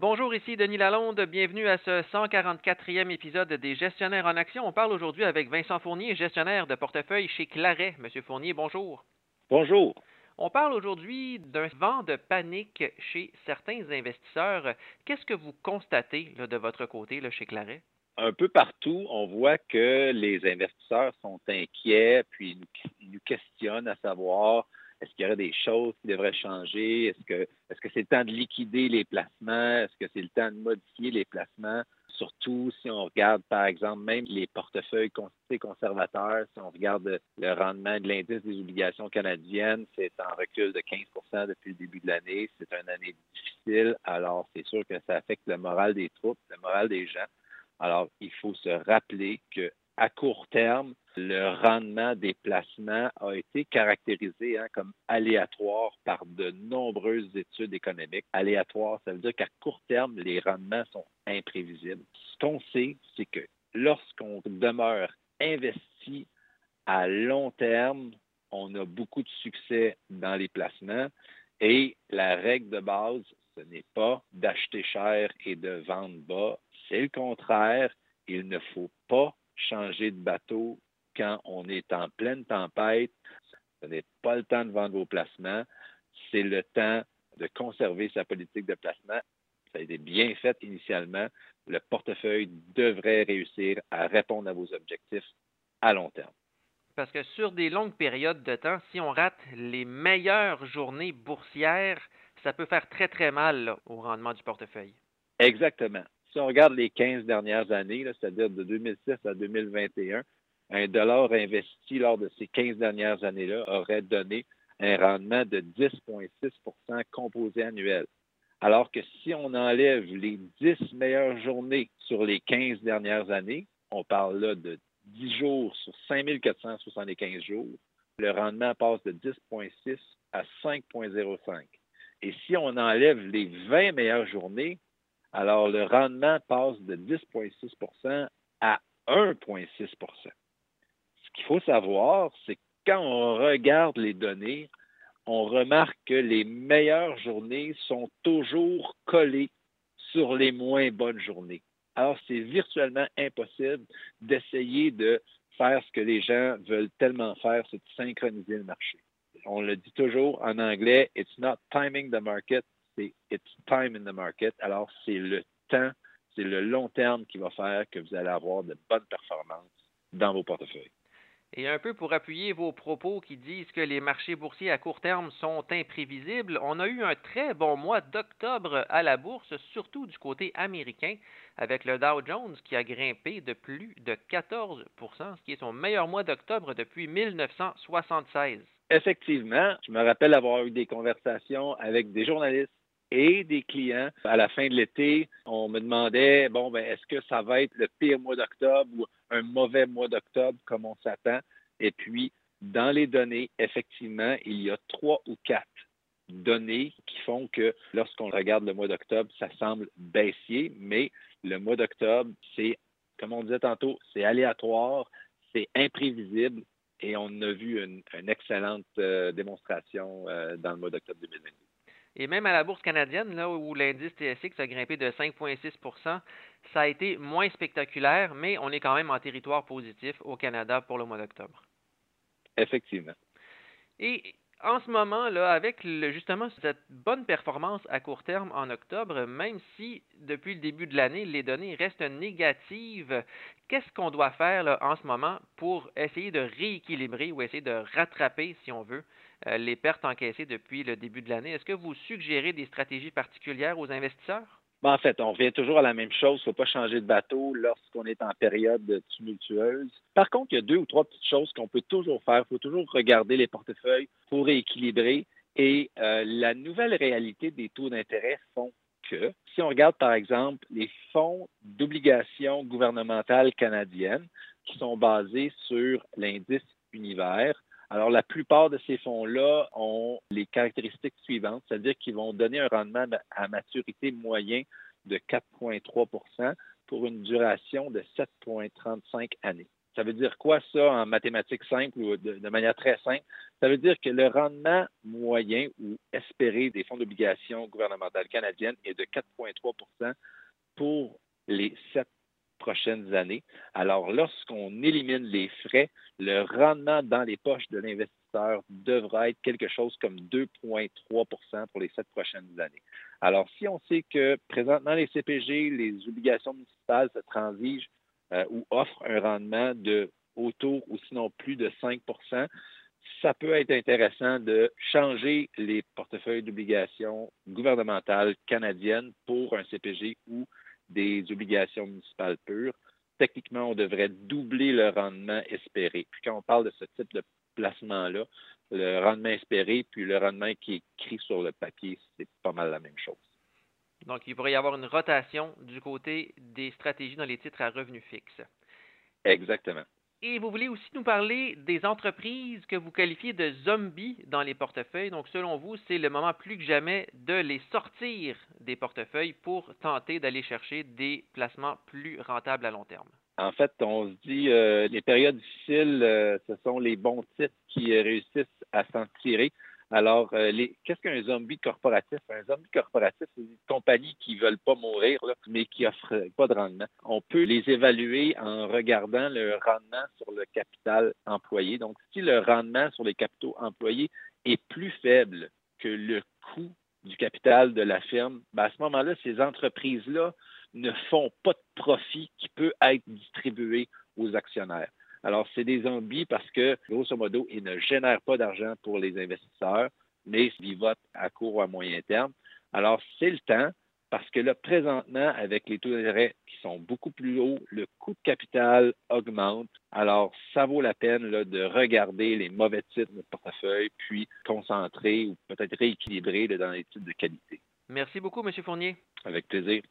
Bonjour, ici Denis Lalonde. Bienvenue à ce 144e épisode des Gestionnaires en Action. On parle aujourd'hui avec Vincent Fournier, gestionnaire de portefeuille chez Claret. Monsieur Fournier, bonjour. Bonjour. On parle aujourd'hui d'un vent de panique chez certains investisseurs. Qu'est-ce que vous constatez de votre côté chez Claret? Un peu partout, on voit que les investisseurs sont inquiets, puis ils nous questionnent à savoir est-ce qu'il y aurait des choses qui devraient changer? Est-ce que c'est le temps de liquider les placements? Est-ce que c'est le temps de modifier les placements? Surtout si on regarde, par exemple, même les portefeuilles conservateurs, si on regarde le rendement de l'indice des obligations canadiennes, c'est en recul de 15% depuis le début de l'année. C'est une année difficile, alors c'est sûr que ça affecte le moral des troupes, le moral des gens. Alors, il faut se rappeler que à court terme, le rendement des placements a été caractérisé hein, comme aléatoire par de nombreuses études économiques. Aléatoire, ça veut dire qu'à court terme, les rendements sont imprévisibles. Ce qu'on sait, c'est que lorsqu'on demeure investi à long terme, on a beaucoup de succès dans les placements et la règle de base, ce n'est pas d'acheter cher et de vendre bas, c'est le contraire. Il ne faut pas changer de bateau quand on est en pleine tempête. Ce n'est pas le temps de vendre vos placements. C'est le temps de conserver sa politique de placement. Ça a été bien fait initialement. Le portefeuille devrait réussir à répondre à vos objectifs à long terme. Parce que sur des longues périodes de temps, si on rate les meilleures journées boursières, ça peut faire très, très mal au rendement du portefeuille. Exactement si on regarde les 15 dernières années, c'est-à-dire de 2006 à 2021, un dollar investi lors de ces 15 dernières années-là aurait donné un rendement de 10,6% composé annuel. Alors que si on enlève les 10 meilleures journées sur les 15 dernières années, on parle là de 10 jours sur 5475 jours, le rendement passe de 10,6 à 5,05. Et si on enlève les 20 meilleures journées, alors, le rendement passe de 10,6% à 1,6 Ce qu'il faut savoir, c'est que quand on regarde les données, on remarque que les meilleures journées sont toujours collées sur les moins bonnes journées. Alors, c'est virtuellement impossible d'essayer de faire ce que les gens veulent tellement faire, c'est de synchroniser le marché. On le dit toujours en anglais, it's not timing the market, c'est It's time in the market. Alors, c'est le temps, c'est le long terme qui va faire que vous allez avoir de bonnes performances dans vos portefeuilles. Et un peu pour appuyer vos propos qui disent que les marchés boursiers à court terme sont imprévisibles, on a eu un très bon mois d'octobre à la bourse, surtout du côté américain, avec le Dow Jones qui a grimpé de plus de 14% ce qui est son meilleur mois d'octobre depuis 1976. Effectivement, je me rappelle avoir eu des conversations avec des journalistes et des clients. À la fin de l'été, on me demandait, bon, ben, est-ce que ça va être le pire mois d'octobre ou un mauvais mois d'octobre comme on s'attend? Et puis, dans les données, effectivement, il y a trois ou quatre données qui font que lorsqu'on regarde le mois d'octobre, ça semble baissier, mais le mois d'octobre, c'est, comme on disait tantôt, c'est aléatoire, c'est imprévisible et on a vu une, excellente euh, démonstration euh, dans le mois d'octobre 2022. Et même à la bourse canadienne, là où l'indice TSX a grimpé de 5,6% ça a été moins spectaculaire, mais on est quand même en territoire positif au Canada pour le mois d'octobre. Effectivement. Et en ce moment, là, avec justement cette bonne performance à court terme en octobre, même si depuis le début de l'année, les données restent négatives, qu'est-ce qu'on doit faire en ce moment pour essayer de rééquilibrer ou essayer de rattraper, si on veut, les pertes encaissées depuis le début de l'année. Est-ce que vous suggérez des stratégies particulières aux investisseurs? Ben, en fait, on revient toujours à la même chose. Il ne faut pas changer de bateau lorsqu'on est en période tumultueuse. Par contre, il y a deux ou trois petites choses qu'on peut toujours faire. Il faut toujours regarder les portefeuilles pour rééquilibrer. Et euh, la nouvelle réalité des taux d'intérêt font que, si on regarde par exemple les fonds d'obligations gouvernementales canadiennes qui sont basés sur l'indice univers, alors, la plupart de ces fonds-là ont les caractéristiques suivantes, c'est-à-dire qu'ils vont donner un rendement à maturité moyen de 4,3% pour une duration de 7,35 années. Ça veut dire quoi ça en mathématiques simples ou de, manière très simple? Ça veut dire que le rendement moyen ou espéré des fonds d'obligation gouvernementales canadiennes est de 4,3% pour les sept prochaines années. Alors, lorsqu'on élimine les frais, le rendement dans les poches de l'investisseur devra être quelque chose comme 2,3% pour les sept prochaines années. Alors, si on sait que présentement, les CPG, les obligations municipales se transigent euh, ou offrent un rendement de autour ou sinon plus de 5% ça peut être intéressant de changer les portefeuilles d'obligations gouvernementales canadiennes pour un CPG ou des obligations municipales pures. Techniquement, on devrait doubler le rendement espéré. Puis quand on parle de ce type de placement-là, le rendement espéré puis le rendement qui est écrit sur le papier, c'est pas mal la même chose. Donc, il pourrait y avoir une rotation du côté des stratégies dans les titres à revenus fixes. Exactement. Et vous voulez aussi nous parler des entreprises que vous qualifiez de zombies dans les portefeuilles. Donc, selon vous, c'est le moment plus que jamais de les sortir des portefeuilles pour tenter d'aller chercher des placements plus rentables à long terme. En fait, on se dit euh, les périodes difficiles, euh, ce sont les bons titres qui réussissent à s'en tirer. Alors, euh, qu'est-ce qu'un zombie corporatif? Un zombie corporatif, c'est une compagnie qui ne veulent pas mourir, mais qui n'offre pas de rendement. On peut les évaluer en regardant le rendement sur le capital employé. Donc, si le rendement sur les capitaux employés est plus faible que le coût du capital de la firme, ben, à ce moment-là, ces entreprises-là ne font pas de profit qui peut être distribué aux actionnaires. Alors, c'est des zombies parce que, grosso modo, ils ne génèrent pas d'argent pour les investisseurs, mais ils votent à court ou à moyen terme. Alors, c'est le temps parce que là, présentement, avec les taux d'intérêt qui sont beaucoup plus hauts, le coût de capital augmente. Alors, ça vaut la peine de regarder les mauvais titres de portefeuille, puis concentrer ou peut-être rééquilibrer dans les titres de qualité. Merci beaucoup, M. Fournier. Avec plaisir.